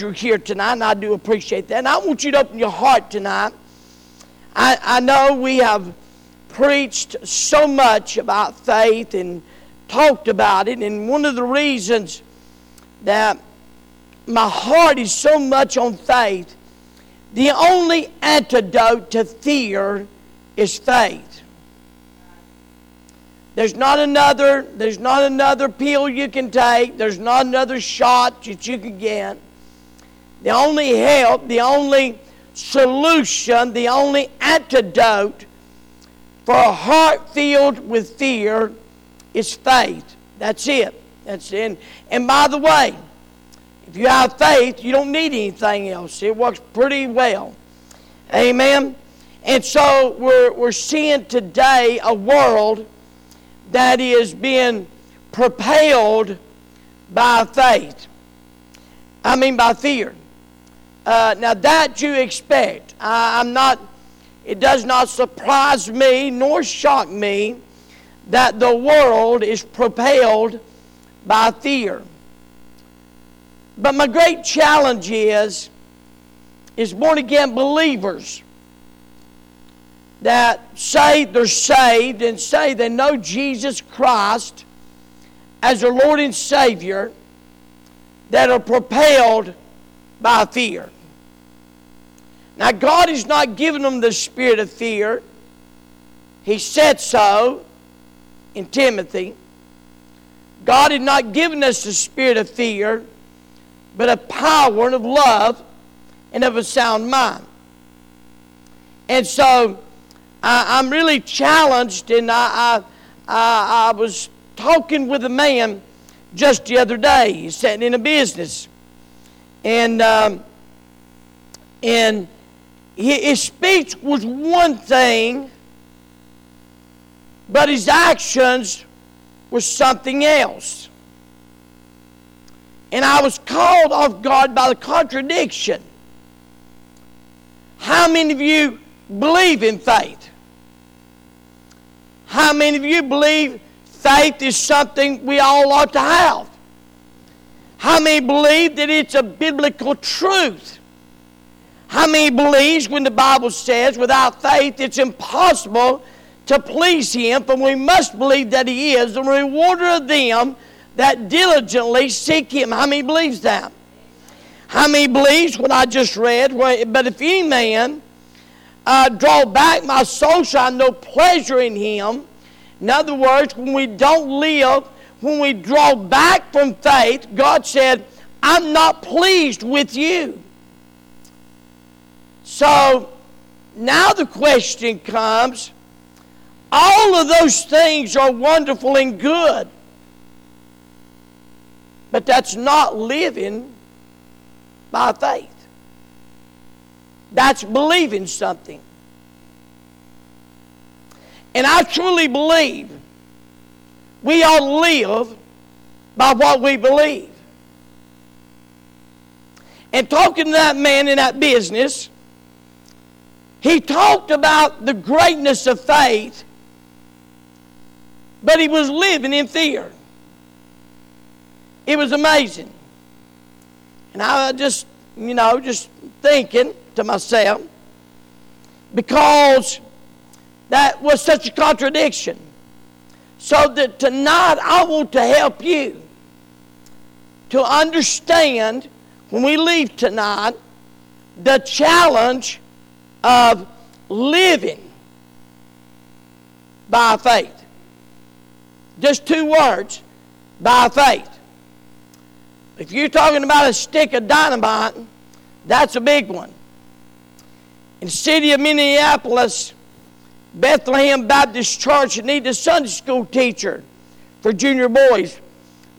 you're here tonight, and I do appreciate that. And I want you to open your heart tonight. I, I know we have preached so much about faith and talked about it, and one of the reasons that my heart is so much on faith, the only antidote to fear is faith. There's not another, there's not another pill you can take. There's not another shot that you can get. The only help, the only solution, the only antidote for a heart filled with fear is faith. That's it. That's it. And, by the way, if you have faith, you don't need anything else. It works pretty well. Amen. And so we're, we're seeing today a world that is being propelled by faith. I mean, by fear. Uh, now, that you expect. I, I'm not, it does not surprise me nor shock me that the world is propelled by fear. But my great challenge is, is born again believers that say they're saved and say they know Jesus Christ as their Lord and Savior that are propelled by fear. Now, God has not given them the spirit of fear. He said so in Timothy. God had not given us the spirit of fear, but of power and of love and of a sound mind. And so, I, am really challenged, and I, I, I, was talking with a man just the other day. He's sitting in a business, and um, and his speech was one thing, but his actions were something else. And I was called off guard by the contradiction. How many of you believe in faith? How many of you believe faith is something we all ought to have? How many believe that it's a biblical truth? How many believes when the Bible says without faith it's impossible to please Him, for we must believe that He is the rewarder of them that diligently seek Him. How many believes that? How many believes what I just read? But if any man uh, draw back my soul shall have no pleasure in him. In other words, when we don't live, when we draw back from faith, God said, I'm not pleased with you. So now the question comes all of those things are wonderful and good, but that's not living by faith. That's believing something. And I truly believe we all live by what we believe. And talking to that man in that business, he talked about the greatness of faith, but he was living in fear. It was amazing. And I just, you know, just thinking, to myself because that was such a contradiction. So that tonight I want to help you to understand when we leave tonight the challenge of living by faith. Just two words by faith. If you're talking about a stick of dynamite, that's a big one. In the city of Minneapolis, Bethlehem Baptist Church needed a Sunday school teacher for junior boys.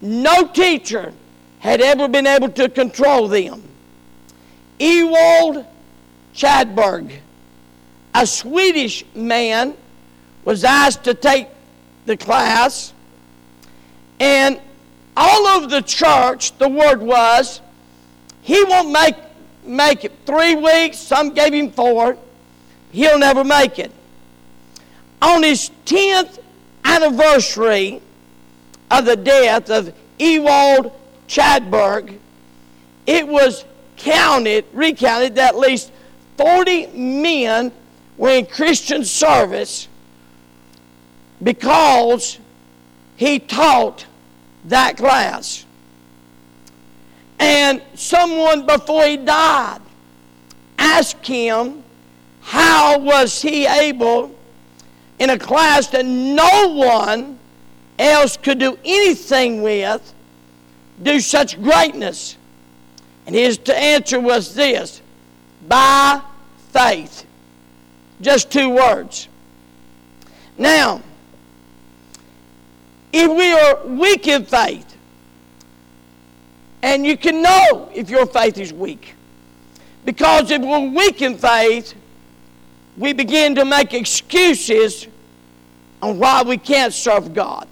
No teacher had ever been able to control them. Ewald Chadberg, a Swedish man, was asked to take the class, and all over the church, the word was, he won't make make it three weeks, some gave him four. He'll never make it. On his 10th anniversary of the death of Ewald Chadberg, it was counted, recounted that at least 40 men were in Christian service because he taught that class. And someone before he died asked him how was he able in a class that no one else could do anything with do such greatness and his answer was this by faith just two words now if we are weak in faith and you can know if your faith is weak because if we're weak in faith we begin to make excuses on why we can't serve God.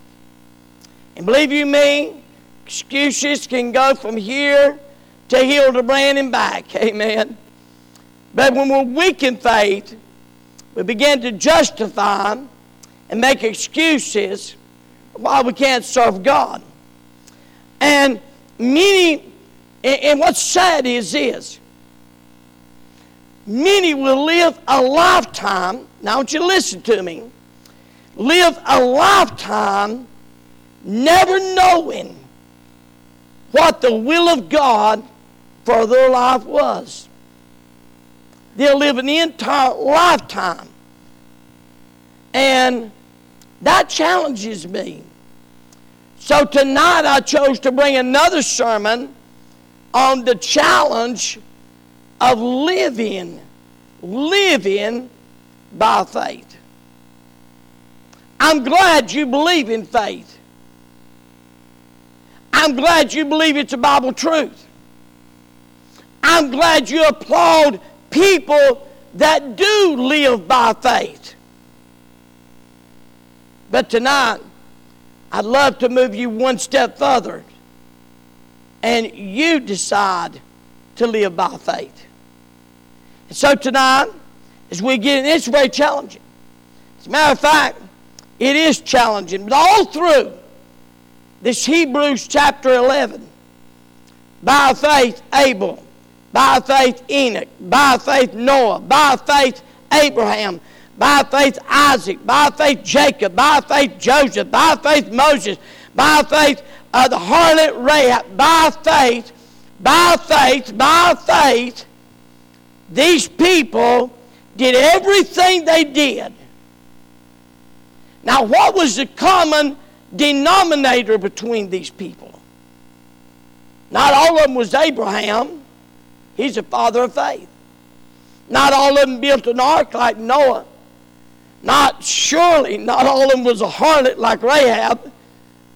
And believe you me, excuses can go from here to Hildebrand and back. Amen. But when we're weak in faith, we begin to justify and make excuses why we can't serve God. And many, and what's sad is this many will live a lifetime. Now, I want you to listen to me. Live a lifetime never knowing what the will of God for their life was. They'll live an entire lifetime. And that challenges me. So tonight I chose to bring another sermon on the challenge of living, living by faith. I'm glad you believe in faith. I'm glad you believe it's a Bible truth. I'm glad you applaud people that do live by faith. But tonight, I'd love to move you one step further and you decide to live by faith. And so tonight, as we get in, it's very challenging. As a matter of fact, it is challenging. But all through this Hebrews chapter 11, by faith Abel, by faith Enoch, by faith Noah, by faith Abraham, by faith Isaac, by faith Jacob, by faith Joseph, by faith Moses, by faith uh, the harlot Rahab, by faith, by faith, by faith, these people did everything they did. Now, what was the common denominator between these people? Not all of them was Abraham. He's a father of faith. Not all of them built an ark like Noah. Not surely, not all of them was a harlot like Rahab.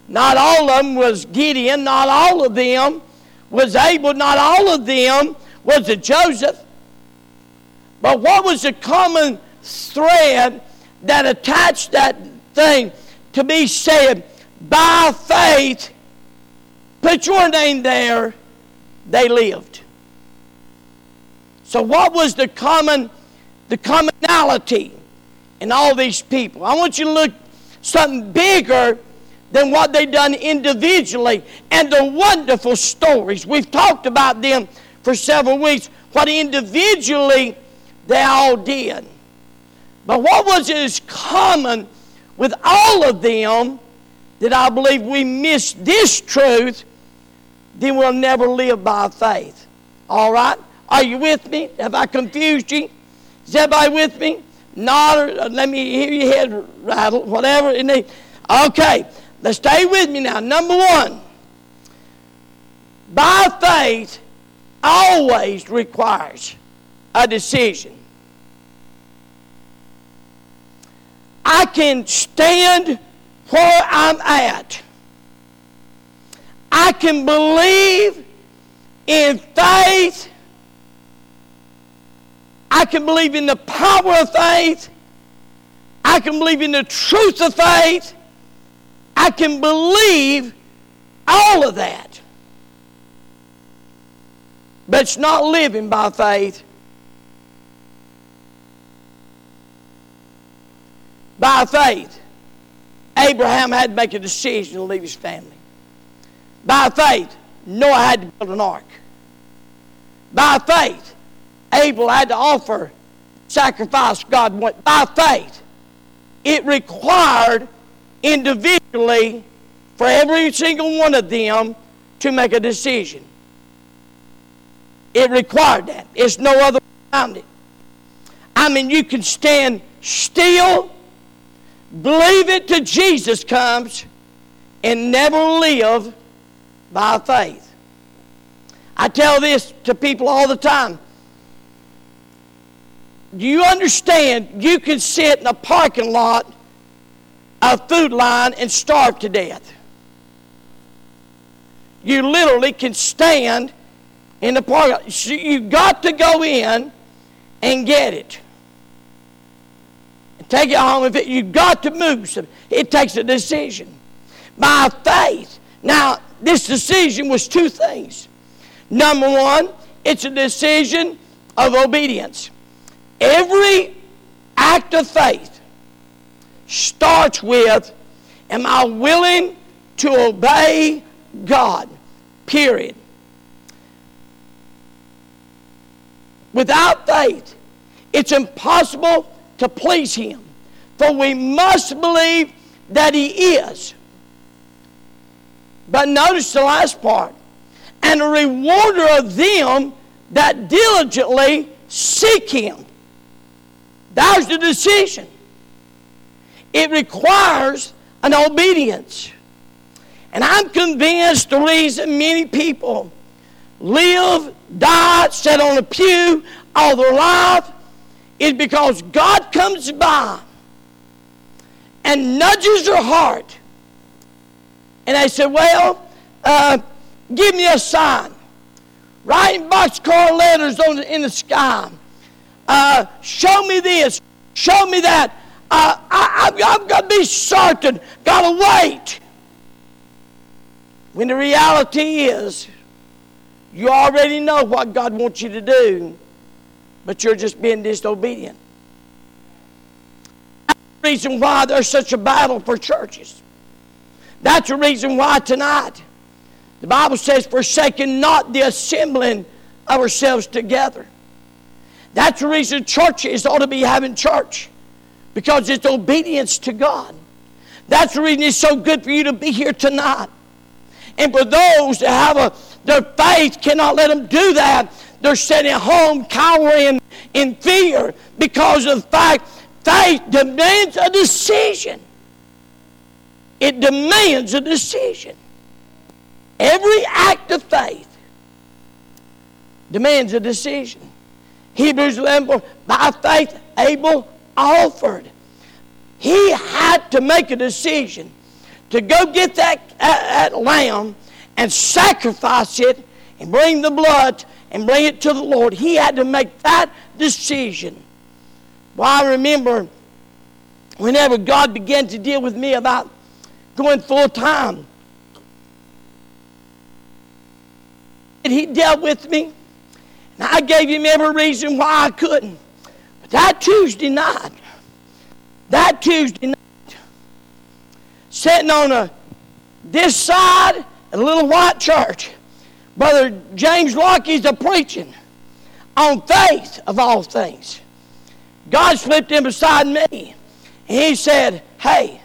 Not all of them was Gideon. Not all of them was Abel. Not all of them was a Joseph. But what was the common thread that attached that thing to be said, by faith, put your name there, they lived. So what was the common the commonality in all these people? I want you to look something bigger than what they done individually and the wonderful stories. We've talked about them for several weeks. What individually they all did. But what was as common with all of them that I believe we miss this truth, then we'll never live by faith. All right? Are you with me? Have I confused you? Is everybody with me? Nod uh, let me hear your head rattle, whatever it needs. Okay, let's stay with me now. Number one, by faith always requires a decision. I can stand where I'm at. I can believe in faith. I can believe in the power of faith. I can believe in the truth of faith. I can believe all of that. But it's not living by faith. By faith, Abraham had to make a decision to leave his family. By faith, Noah had to build an ark. by faith, Abel had to offer sacrifice God wanted by faith. It required individually for every single one of them to make a decision. It required that. It's no other way around it. I mean, you can stand still, believe it till Jesus comes, and never live by faith. I tell this to people all the time. Do you understand you can sit in a parking lot, a food line, and starve to death? You literally can stand in the parking lot. You've got to go in and get it. And take it home. If it, you've got to move it takes a decision. By faith. Now, this decision was two things. Number one, it's a decision of obedience. Every act of faith starts with Am I willing to obey God? Period. Without faith, it's impossible to please Him. For we must believe that He is. But notice the last part and a rewarder of them that diligently seek Him. That's the decision. It requires an obedience. And I'm convinced the reason many people live, die, sit on a pew all their life is because God comes by and nudges their heart. And they say, Well, uh, give me a sign. Writing boxcar letters on the, in the sky. Uh, show me this. Show me that. Uh, I, have got to be certain. Got to wait. When the reality is, you already know what God wants you to do, but you're just being disobedient. That's the reason why there's such a battle for churches. That's the reason why tonight the Bible says, forsaking not the assembling of ourselves together. That's the reason churches ought to be having church because it's obedience to God. That's the reason it's so good for you to be here tonight. And for those that have a their faith cannot let them do that. They're sitting at home cowering in fear because of the fact faith demands a decision. It demands a decision. Every act of faith demands a decision. Hebrews 11, by faith, Abel offered. He had to make a decision to go get that, that, lamb and sacrifice it and bring the blood and bring it to the Lord. He had to make that decision. Well, I remember whenever God began to deal with me about going full time, did he dealt with me I gave him every reason why I couldn't. But that Tuesday night, that Tuesday night, sitting on a this side a little white church, Brother James Lockie's a preaching on faith of all things. God slipped in beside me and he said, Hey,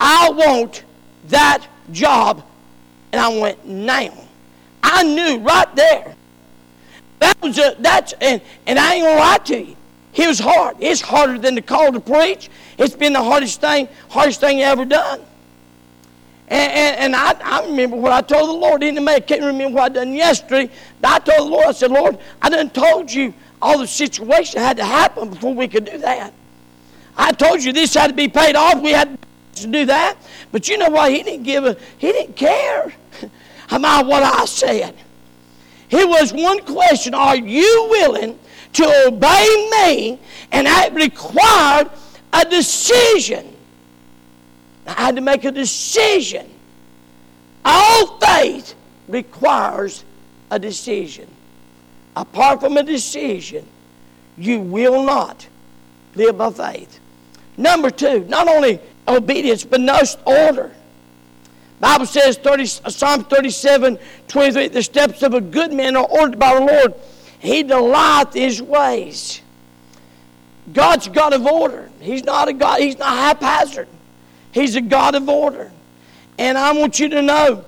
I want that job. And I went, Now. I knew right there that was a, that's, and, and I ain't gonna lie to you. It was hard. It's harder than the call to preach. It's been the hardest thing, hardest thing ever done. And, and, and I, I, remember what I told the Lord. In I can't remember what I done yesterday. I told the Lord, I said, Lord, I done told you all the situation had to happen before we could do that. I told you this had to be paid off. We had to do that. But you know what? He didn't give a, he didn't care about what I said. It was one question Are you willing to obey me? And that required a decision. I had to make a decision. All faith requires a decision. Apart from a decision, you will not live by faith. Number two, not only obedience, but no order. Bible says, 30, Psalm 37, 23, the steps of a good man are ordered by the Lord, He delighteth his ways. God's God of order. He's not a God, he's not haphazard. He's a God of order. And I want you to know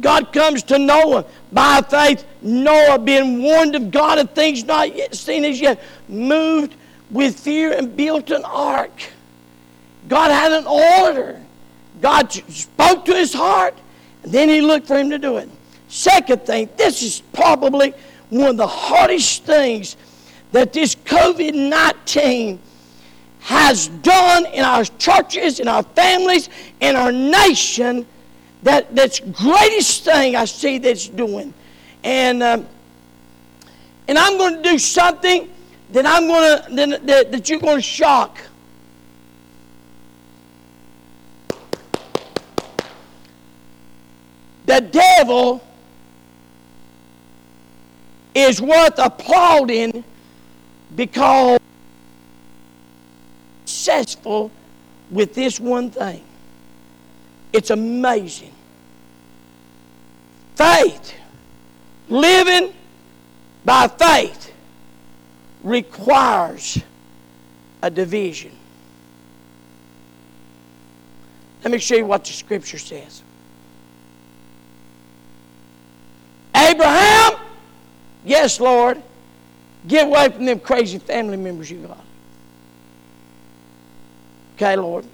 God comes to Noah by faith. Noah, being warned of God of things not yet seen as yet, moved with fear and built an ark. God had an order. God spoke to his heart, and then he looked for him to do it. Second thing, this is probably one of the hardest things that this COVID 19 has done in our churches, in our families, in our nation. That, that's greatest thing I see that's doing. And, um, and I'm going to do something that I'm going to that, that you're going to shock. The devil is worth applauding because successful with this one thing. It's amazing. Faith, living by faith, requires a division. Let me show you what the scripture says. Abraham, yes, Lord, get away from them crazy family members you got. Okay, Lord.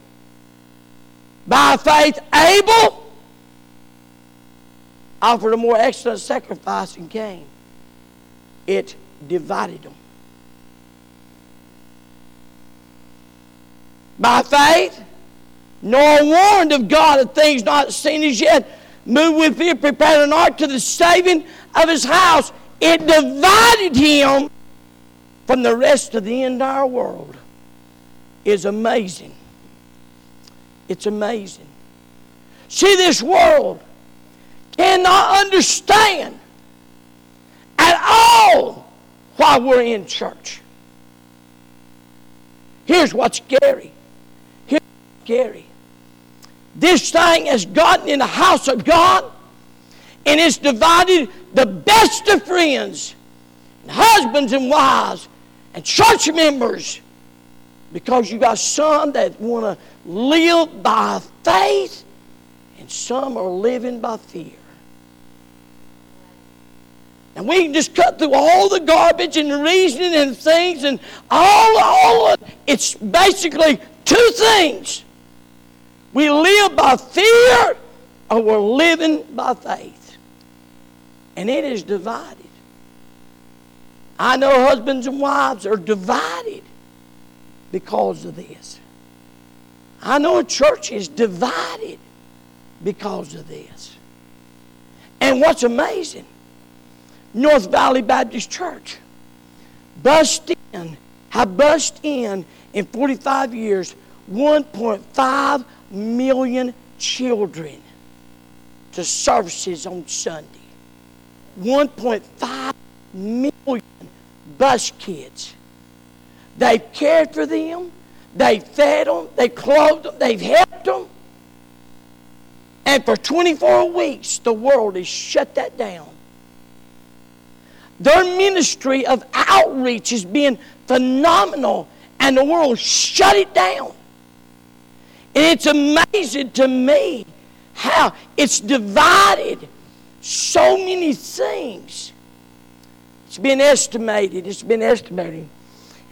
By faith, Abel offered a more excellent sacrifice and Cain. It divided them. By faith, Noah warned of God of things not seen as yet, moved with fear, prepared an ark to the saving of his house. It divided him from the rest of the entire world. Is amazing. It's amazing. See, this world cannot understand at all why we're in church. Here's what's scary. Here's what's scary. This thing has gotten in the house of God and it's divided the best of friends, and husbands and wives, and church members because you got some that want to live by faith and some are living by fear. And we can just cut through all the garbage and the reasoning and things and all, all of it. It's basically two things. We live by fear or we're living by faith. And it is divided. I know husbands and wives are divided because of this. I know a church is divided because of this. And what's amazing, North Valley Baptist Church bust in, have bust in in 45 years 1.5 million children to services on Sunday. 1.5 million bus kids. They've cared for them. They've fed them. They've clothed them. They've helped them. And for 24 weeks, the world has shut that down. Their ministry of outreach has been phenomenal, and the world shut it down. And it's amazing to me how it's divided so many things. It's been estimated, it's been estimated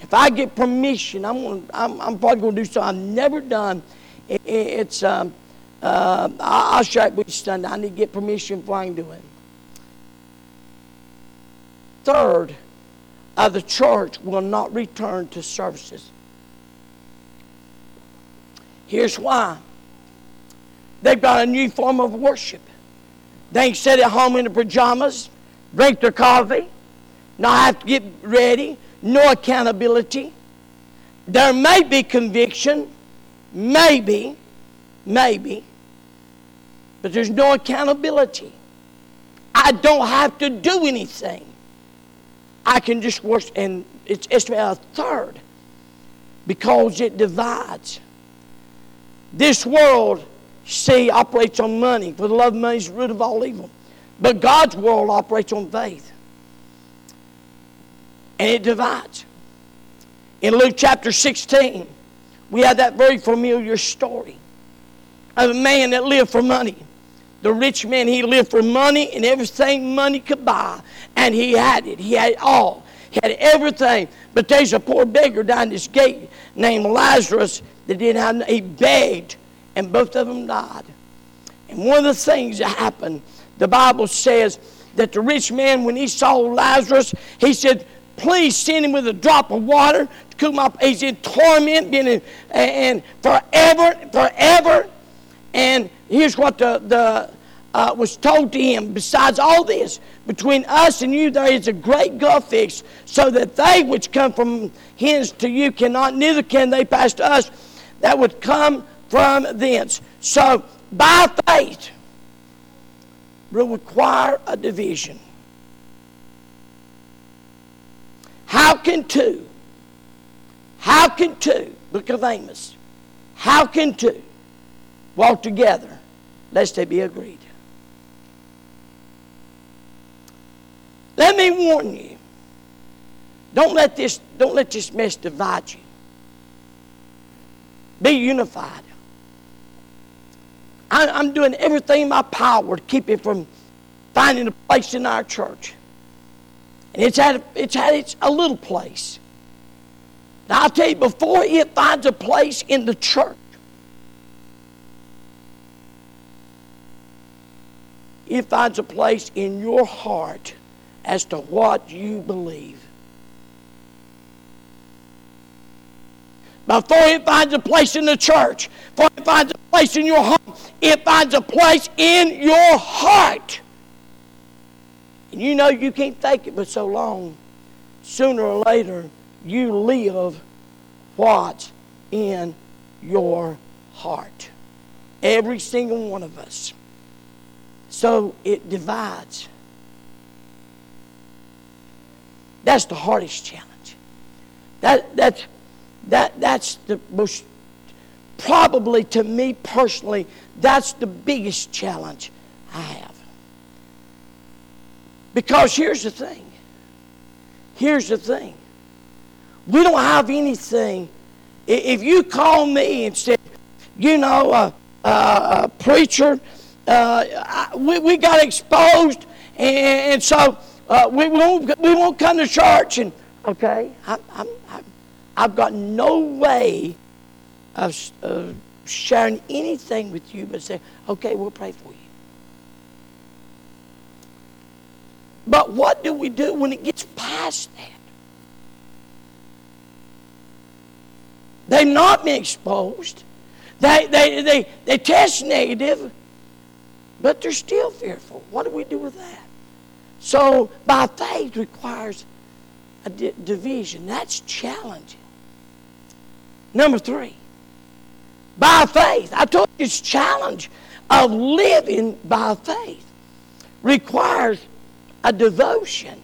if I get permission, I'm, gonna, I'm, I'm probably going to do something I've never done. It, it, it's, um, uh, I'll show it with you Sunday. I need to get permission before I can do it. Third, of the church will not return to services. Here's why. They've got a new form of worship. They ain't sit at home in their pajamas, drink their coffee, not have to get ready, no accountability. There may be conviction, maybe, maybe, but there's no accountability. I don't have to do anything. I can just worship, and it's estimated a third because it divides. This world, see, operates on money, for the love of money is the root of all evil. But God's world operates on faith. and it divides. In Luke chapter 16, we have that very familiar story of a man that lived for money. The rich man, he lived for money and everything money could buy, and he had it. He had it all. He had everything. But there's a poor beggar down this gate named Lazarus that didn't have, he begged, and both of them died. And one of the things that happened, the Bible says that the rich man, when he saw Lazarus, he said, Please send him with a drop of water to cool my. He's in torment, been in, and forever, forever. And here's what the, the uh, was told to him. Besides all this, between us and you there is a great gulf fixed, so that they which come from hence to you cannot, neither can they pass to us that would come from thence. So by faith will require a division. How can two, how can two, book of Amos, how can two walk together lest they be agreed? Let me warn you. Don't let this, don't let this mess divide you. Be unified. I, I'm doing everything in my power to keep it from finding a place in our church. And it's had, it's had its a little place. Now, I'll tell you, before it finds a place in the church, it finds a place in your heart as to what you believe. Before it finds a place in the church, before it finds a place in your home, it finds a place in your heart. And you know you can't take it but so long. Sooner or later, you live what's in your heart. Every single one of us. So it divides. That's the hardest challenge. That, that's, that, that's the most, probably to me personally, that's the biggest challenge I have. Because here's the thing. Here's the thing. We don't have anything. If you call me and say, you know, a, a, a preacher, uh, we, we got exposed, and, and so uh, we, won't, we won't come to church. And okay, I, I'm, I'm, I've got no way of, of sharing anything with you but say, okay, we'll pray for you. But what do we do when it gets past that? They've not been exposed. They, they, they, they test negative, but they're still fearful. What do we do with that? So, by faith requires a di- division. That's challenging. Number three, by faith. I told you it's challenge of living by faith requires a devotion.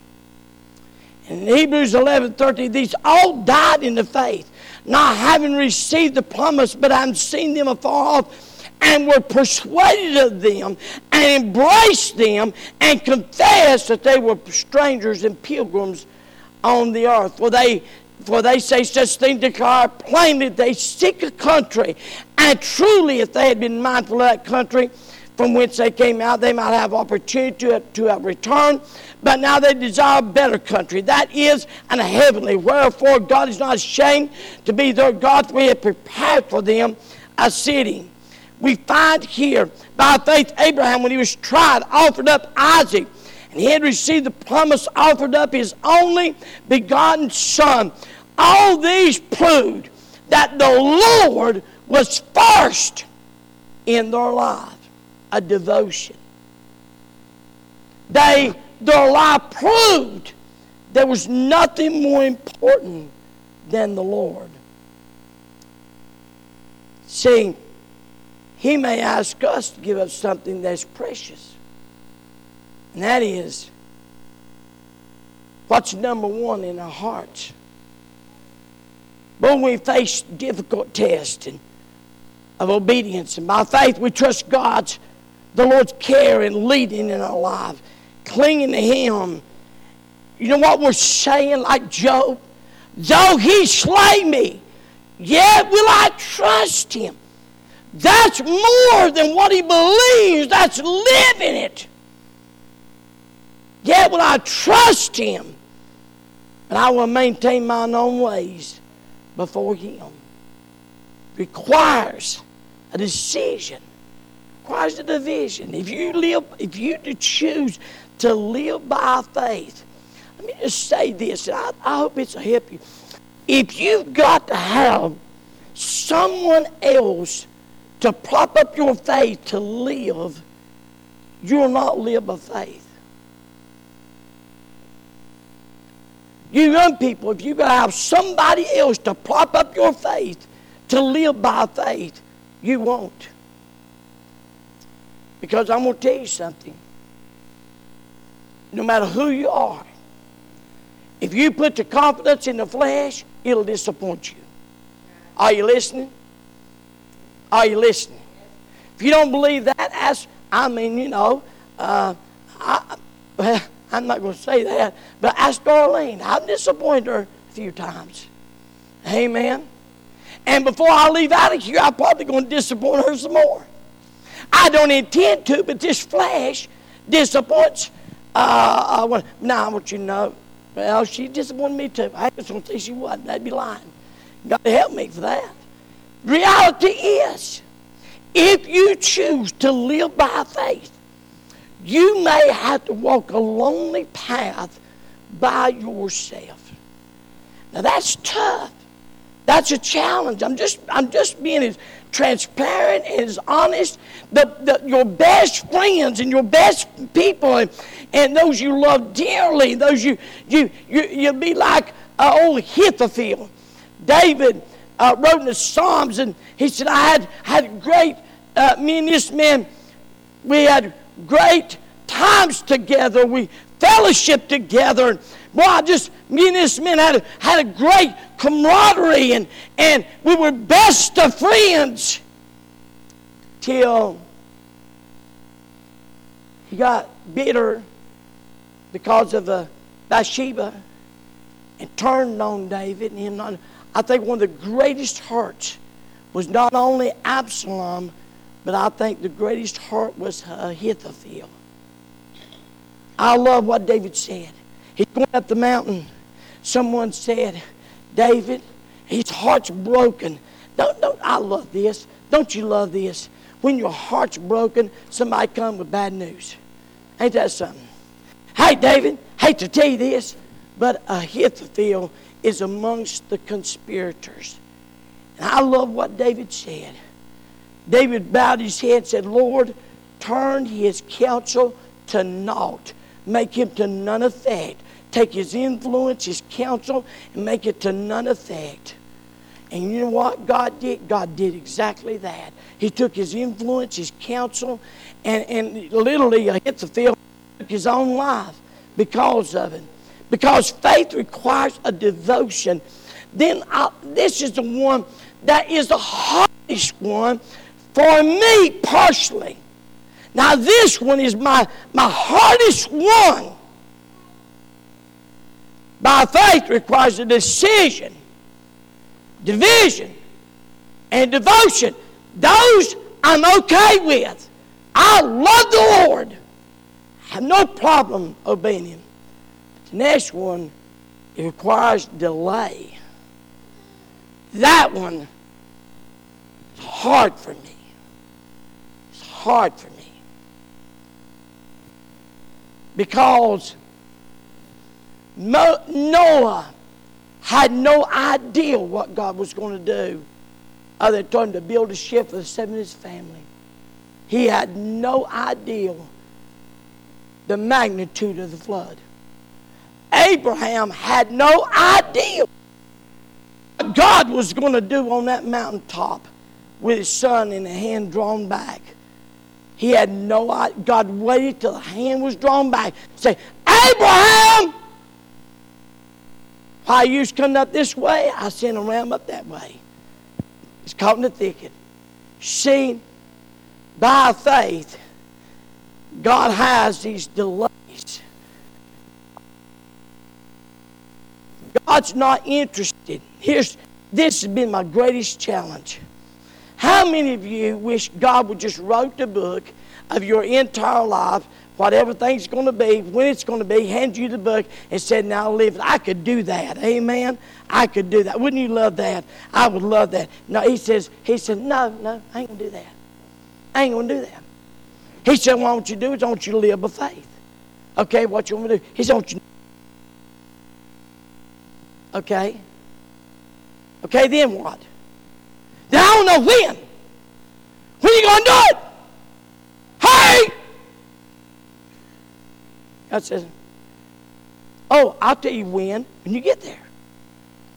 In Hebrews 11 30, these all died in the faith, not having received the promise, but having seen them afar off, and were persuaded of them, and embraced them, and confessed that they were strangers and pilgrims on the earth. For they for they say such things declare plainly they seek a country. And truly, if they had been mindful of that country, from whence they came out, they might have opportunity to, to have returned. But now they desire a better country, that is, an heavenly. Wherefore God is not ashamed to be their God, for he had prepared for them a city. We find here, by faith, Abraham, when he was tried, offered up Isaac. And he had received the promise, offered up his only begotten son. All these proved that the Lord was first in their lives a devotion. They, their life proved there was nothing more important than the Lord. See, He may ask us to give up something that's precious, and that is what's number one in our hearts. But when we face difficult tests and of obedience, and by faith we trust God's the Lord's care and leading in our life, clinging to Him. You know what we're saying, like Job? Though he slay me, yet will I trust him. That's more than what he believes, that's living it. Yet will I trust him, and I will maintain mine own ways before him. Requires a decision, requires a division. If you live, if you choose to live by faith, let me just say this, I, I hope it's a help you. If you've got to have someone else to prop up your faith to live, you'll not live by faith. You young people, if you got to have somebody else to prop up your faith to live by faith, you won't. Because I'm going to tell you something. No matter who you are, if you put your confidence in the flesh, it'll disappoint you. Are you listening? Are you listening? If you don't believe that, ask. I mean, you know, uh, I, well, I'm not going to say that, but ask Darlene. I've disappointed her a few times. Amen. And before I leave out of here, I'm probably going to disappoint her some more. I don't intend to, but this flesh disappoints. Uh, uh, now, I want you to know, well, she disappointed me too. I just don't say she wasn't. That'd be lying. God help me for that. Reality is, if you choose to live by faith, you may have to walk a lonely path by yourself. Now that's tough. That's a challenge. I'm just, I'm just being as transparent and as honest. The, the, your best friends and your best people and, and those you love dearly, those you, you, you, you'll be like uh, old Ahithophel. David uh, wrote in the Psalms and he said, I had, had great, uh, me and this man, we had great times together. We fellowship together. And Boy, I just, me and this man had a, had a great camaraderie and, and we were best of friends till he got bitter because of uh, Bathsheba and turned on David. And him not, I think one of the greatest hurts was not only Absalom, but I think the greatest hurt was uh, Ahithophel. I love what David said. He's going up the mountain. Someone said, David, his heart's broken. Don't, don't, I love this. Don't you love this? When your heart's broken, somebody come with bad news. Ain't that something? Hey, David, hate to tell you this, but Ahithophel is amongst the conspirators. And I love what David said. David bowed his head and said, Lord, turn his counsel to naught make him to none effect. Take his influence, his counsel, and make it to none effect. And you know what God did? God did exactly that. He took his influence, his counsel, and, and literally Ahithophel, took his own life because of it. Because faith requires a devotion. Then I, this is the one that is the hardest one for me personally. Now, this one is my, my hardest one. By faith requires a decision, division, and devotion. Those I'm okay with. I love the Lord. I have no problem obeying Him. The next one, it requires delay. That one is hard for me. Hard for me because Noah had no idea what God was going to do other than told to build a ship for the seven of his family. He had no idea the magnitude of the flood. Abraham had no idea what God was going to do on that mountaintop with his son in a hand drawn back. He had no idea. God waited till the hand was drawn back. Say, Abraham! Why you coming up this way? I sent him around up that way. He's caught in the thicket. See, by faith, God has these delays. God's not interested. Here's this has been my greatest challenge. How many of you wish God would just write the book of your entire life, whatever thing's going to be, when it's going to be, hand you the book and said, now live it. I could do that. Amen. I could do that. Wouldn't you love that? I would love that. No, he says, he said, no, no, I ain't to do that. I ain't going to do that. He said, what I want you do is I want you to live by faith. Okay, what you want me to do? He said, I want you Okay. Okay, then what? I don't know when. When are you going to do it? Hey! God says, Oh, I'll tell you when, when you get there.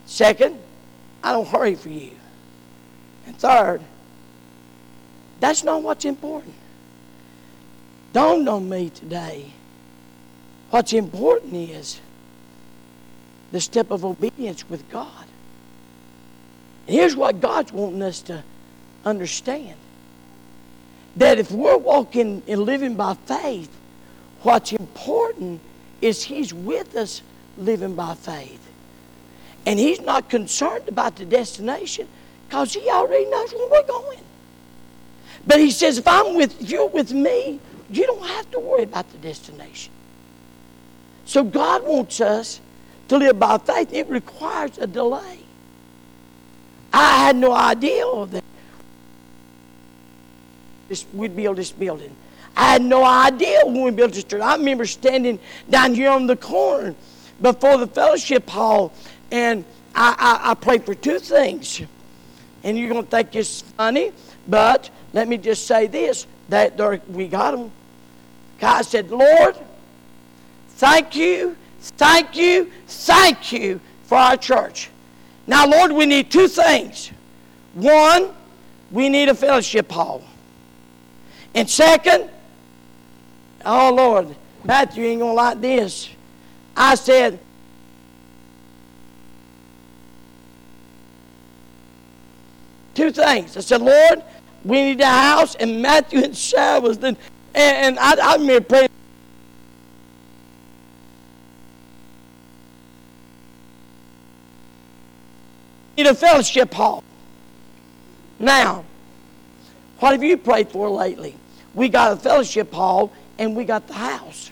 Second, I don't hurry for you. And third, that's not what's important. Dawned on me today. What's important is the step of obedience with God. Here's what God's wanting us to understand that if we're walking and living by faith, what's important is He's with us living by faith. And He's not concerned about the destination because He already knows where we're going. But He says, if I'm with you're with me, you don't have to worry about the destination. So God wants us to live by faith. It requires a delay. I had no idea that. We'd build this building. I had no idea when we built this church. I remember standing down here on the corner before the fellowship hall, and I, I, I prayed for two things. And you're going to think it's funny, but let me just say this that we got them. God said, Lord, thank you, thank you, thank you for our church. Now, Lord, we need two things. One, we need a fellowship hall. And second, oh Lord, Matthew ain't gonna like this. I said, two things. I said, Lord, we need a house, and Matthew and Sarah was then, and, and I, I remember praying. Need a fellowship hall. Now, what have you prayed for lately? We got a fellowship hall and we got the house.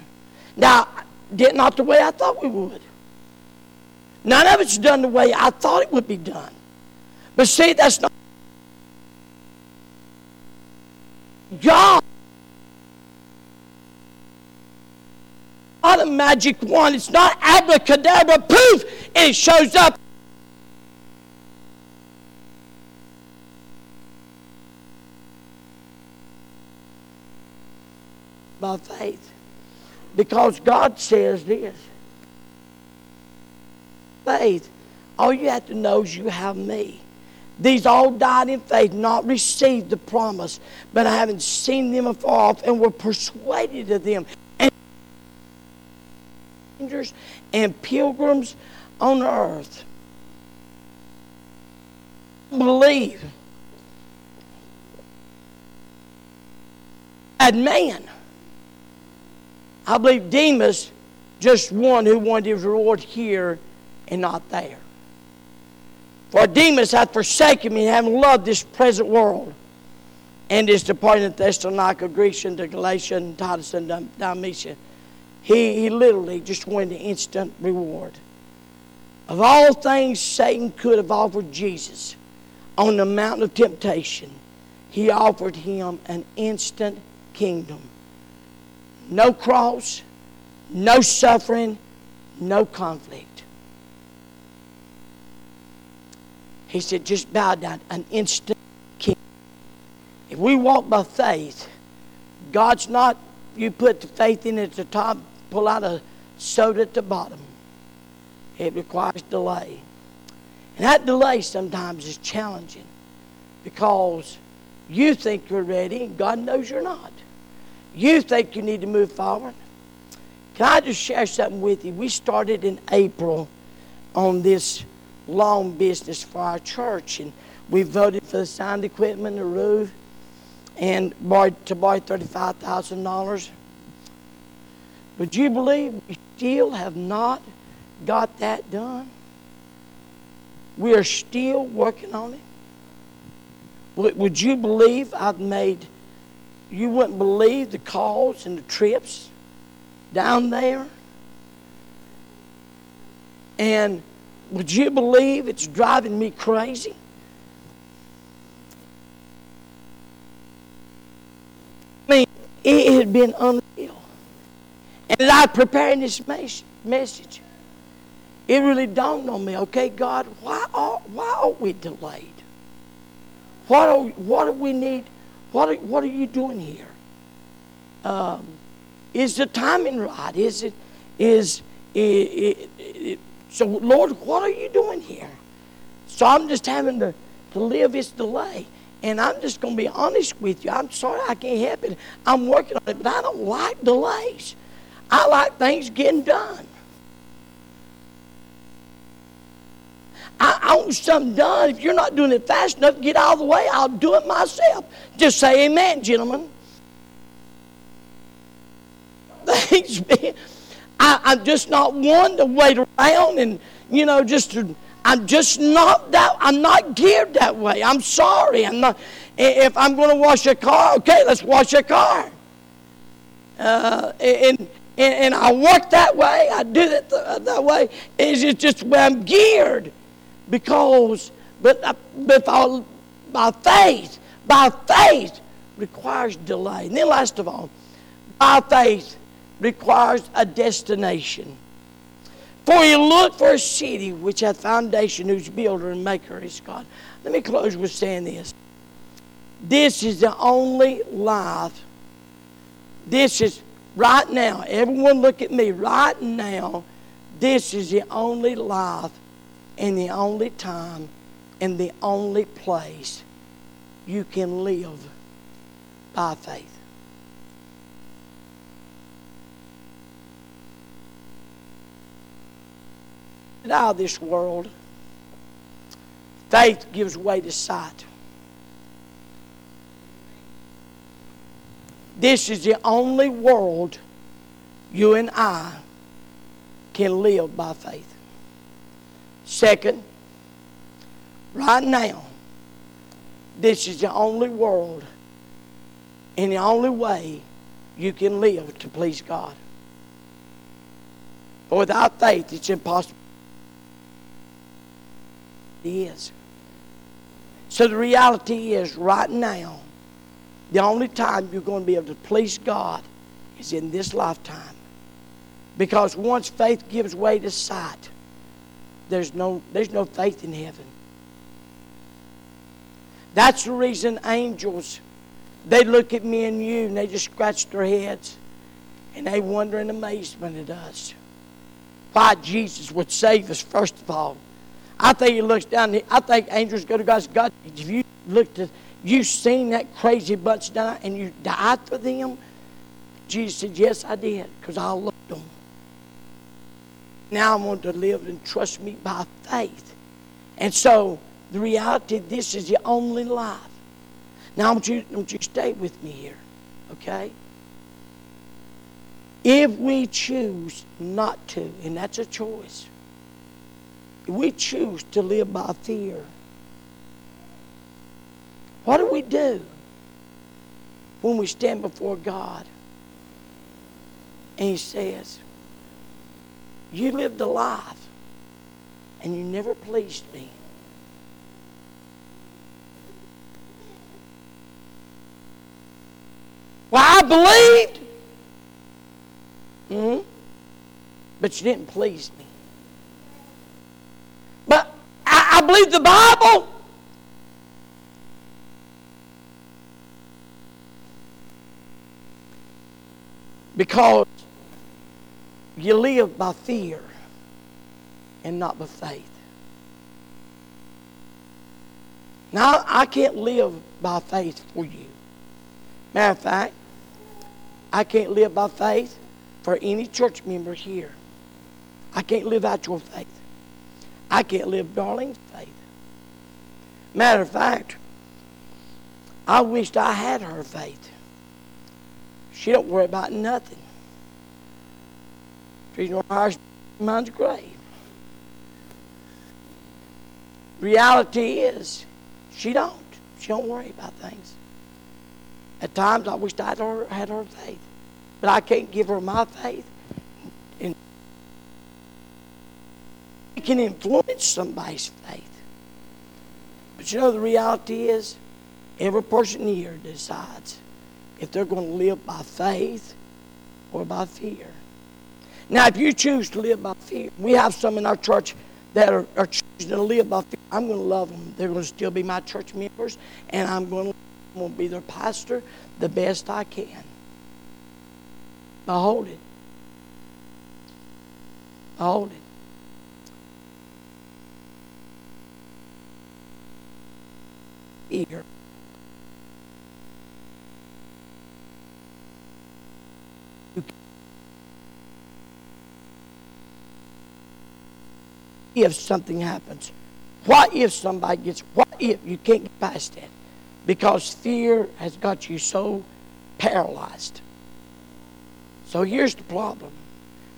Now, did not the way I thought we would. None of it's done the way I thought it would be done. But see, that's not God. Not a magic wand. It's not abracadabra poof. It shows up by faith. Because God says this faith, all you have to know is you have me. These all died in faith, not received the promise, but I haven't seen them afar off and were persuaded of them. And strangers and pilgrims on earth. Believe. And man I believe Demas just one who wanted his reward here and not there. For Demas hath forsaken me, having loved this present world, and is departing to Thessalonica, Crescens to Galatia, and Titus, and Dalmatia. He, he literally just wanted an instant reward. Of all things Satan could have offered Jesus on the mountain of temptation, he offered him an instant kingdom no cross, no suffering, no conflict. He said, just bow down an instant king. If we walk by faith, God's not, you put the faith in at the top, pull out a soda at the bottom. It requires delay. And that delay sometimes is challenging because you think you're ready and God knows you're not you think you need to move forward. Can I just share something with you? We started in April on this long business for our church, and we voted for the sound equipment, the roof, and to borrow $35,000. Would you believe we still have not got that done? We are still working on it. Would you believe I've made, you wouldn't believe the calls and the trips down there? And would you believe it's driving me crazy? I mean, it had been unreal. And I preparing this message, it really dawned on me, okay, God, why are, why are we delayed? What, are, what do we need? What are, what are you doing here? Um, is the timing right? Is it, is, it, it, it, so Lord, what are you doing here? So I'm just having to, to live this delay. And I'm just going to be honest with you. I'm sorry I can't help it. I'm working on it, but I don't like delays. I like things getting done. I, I want something done. If you're not doing it fast enough, get out of the way. I'll do it myself. Just say amen, gentlemen. Thanks, man. I, I'm just not one to wait around and, you know, just to, I'm just not that, I'm not geared that way. I'm sorry. I'm not, if I'm going to wash a car, okay, let's wash a car. Uh, and, and, and I work that way. I do it that way. It's just where I'm geared because, but, uh, but by faith, by faith requires delay. And then last of all, by faith requires a destination. For you look for a city which hath foundation, whose builder and maker is God. Let me close with saying this. This is the only life. This is right now. Everyone look at me right now. This is the only life and the only time and the only place you can live by faith. Out of this world, faith gives way to sight. This is the only world you and I can live by faith. Second, right now, this is the only world and the only way you can live to please God. For without faith, it's impossible. It is. So the reality is, right now, the only time you're going to be able to please God is in this lifetime. Because once faith gives way to sight, there's no, there's no faith in heaven. That's the reason angels, they look at me and you and they just scratch their heads and they wonder in amazement at us. Why Jesus would save us, first of all. I think he looks down, I think angels go to God's God, if you looked at, you seen that crazy bunch die and you died for them? Jesus said, yes, I did, because I loved them. Now I want to live and trust me by faith. And so the reality, this is your only life. Now I want you, want you to stay with me here, okay? If we choose not to, and that's a choice, if we choose to live by fear, what do we do when we stand before God? And He says, you lived a life and you never pleased me. Well, I believed. hmm But you didn't please me. But I, I believe the Bible. Because you live by fear and not by faith. Now, I can't live by faith for you. Matter of fact, I can't live by faith for any church member here. I can't live out your faith. I can't live Darlene's faith. Matter of fact, I wished I had her faith. She don't worry about nothing. She's no higher mine's grave. Reality is, she don't. She don't worry about things. At times, I wished I had her, had her faith, but I can't give her my faith. And it can influence somebody's faith. But you know, the reality is, every person here decides if they're going to live by faith or by fear. Now, if you choose to live by fear, we have some in our church that are, are choosing to live by fear. I'm going to love them. They're going to still be my church members, and I'm going to, be their pastor the best I can. Behold it. Behold it. Eager. If something happens? What if somebody gets, what if you can't get past that? Because fear has got you so paralyzed. So here's the problem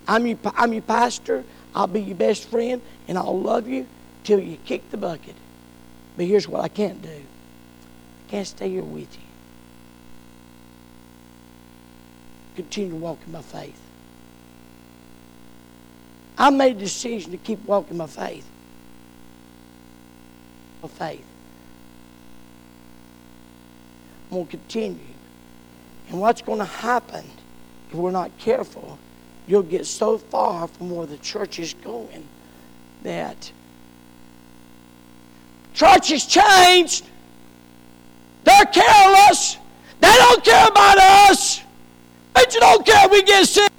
I'm your, I'm your pastor, I'll be your best friend, and I'll love you till you kick the bucket. But here's what I can't do I can't stay here with you. Continue to walk in my faith. I made a decision to keep walking my faith. My faith. I'm going to continue. And what's going to happen if we're not careful, you'll get so far from where the church is going that church has changed. They're careless. They don't care about us. They don't care if we get sick.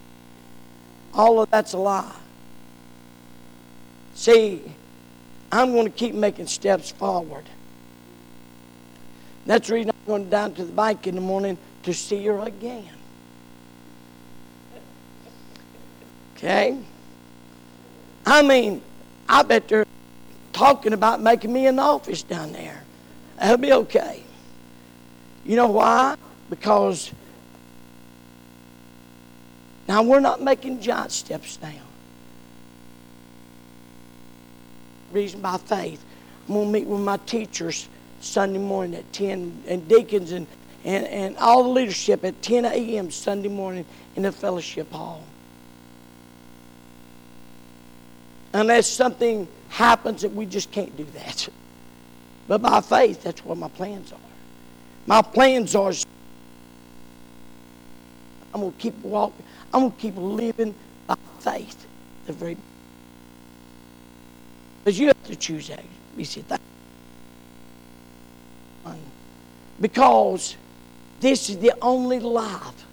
All of that's a lie. See, I'm going to keep making steps forward. That's the reason I'm going down to the bank in the morning to see her again. Okay? I mean, I bet they're talking about making me an office down there. That'll be okay. You know why? Because now we're not making giant steps now. Reason by faith. I'm going to meet with my teachers Sunday morning at 10, and deacons and, and, and all the leadership at 10 a.m. Sunday morning in the fellowship hall. Unless something happens that we just can't do that. But by faith, that's what my plans are. My plans are I'm going to keep walking. I'm going to keep living by faith. The very because you have to choose that. You see that. Because this is the only life.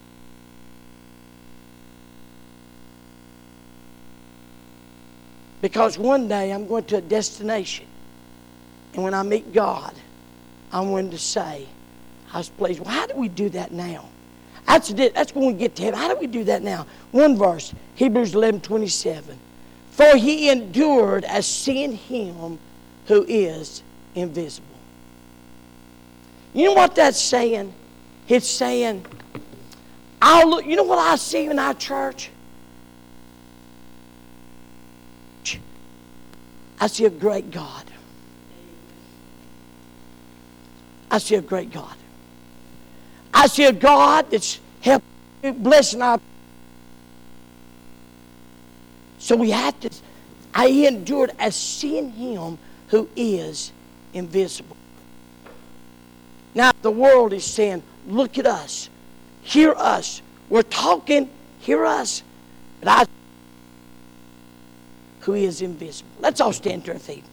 Because one day I'm going to a destination. And when I meet God, I'm going to say, I was pleased. Well, how do we do that now? That's, that's when we get to heaven. How do we do that now? One verse, Hebrews 11 27. For he endured as seeing him who is invisible. You know what that's saying? It's saying, I'll look, you know what I see in our church? I see a great God. I see a great God. I see a God that's helping, blessing our so we have to, I endured as seeing him who is invisible. Now the world is saying, look at us, hear us. We're talking, hear us. But I, who is invisible. Let's all stand to our feet.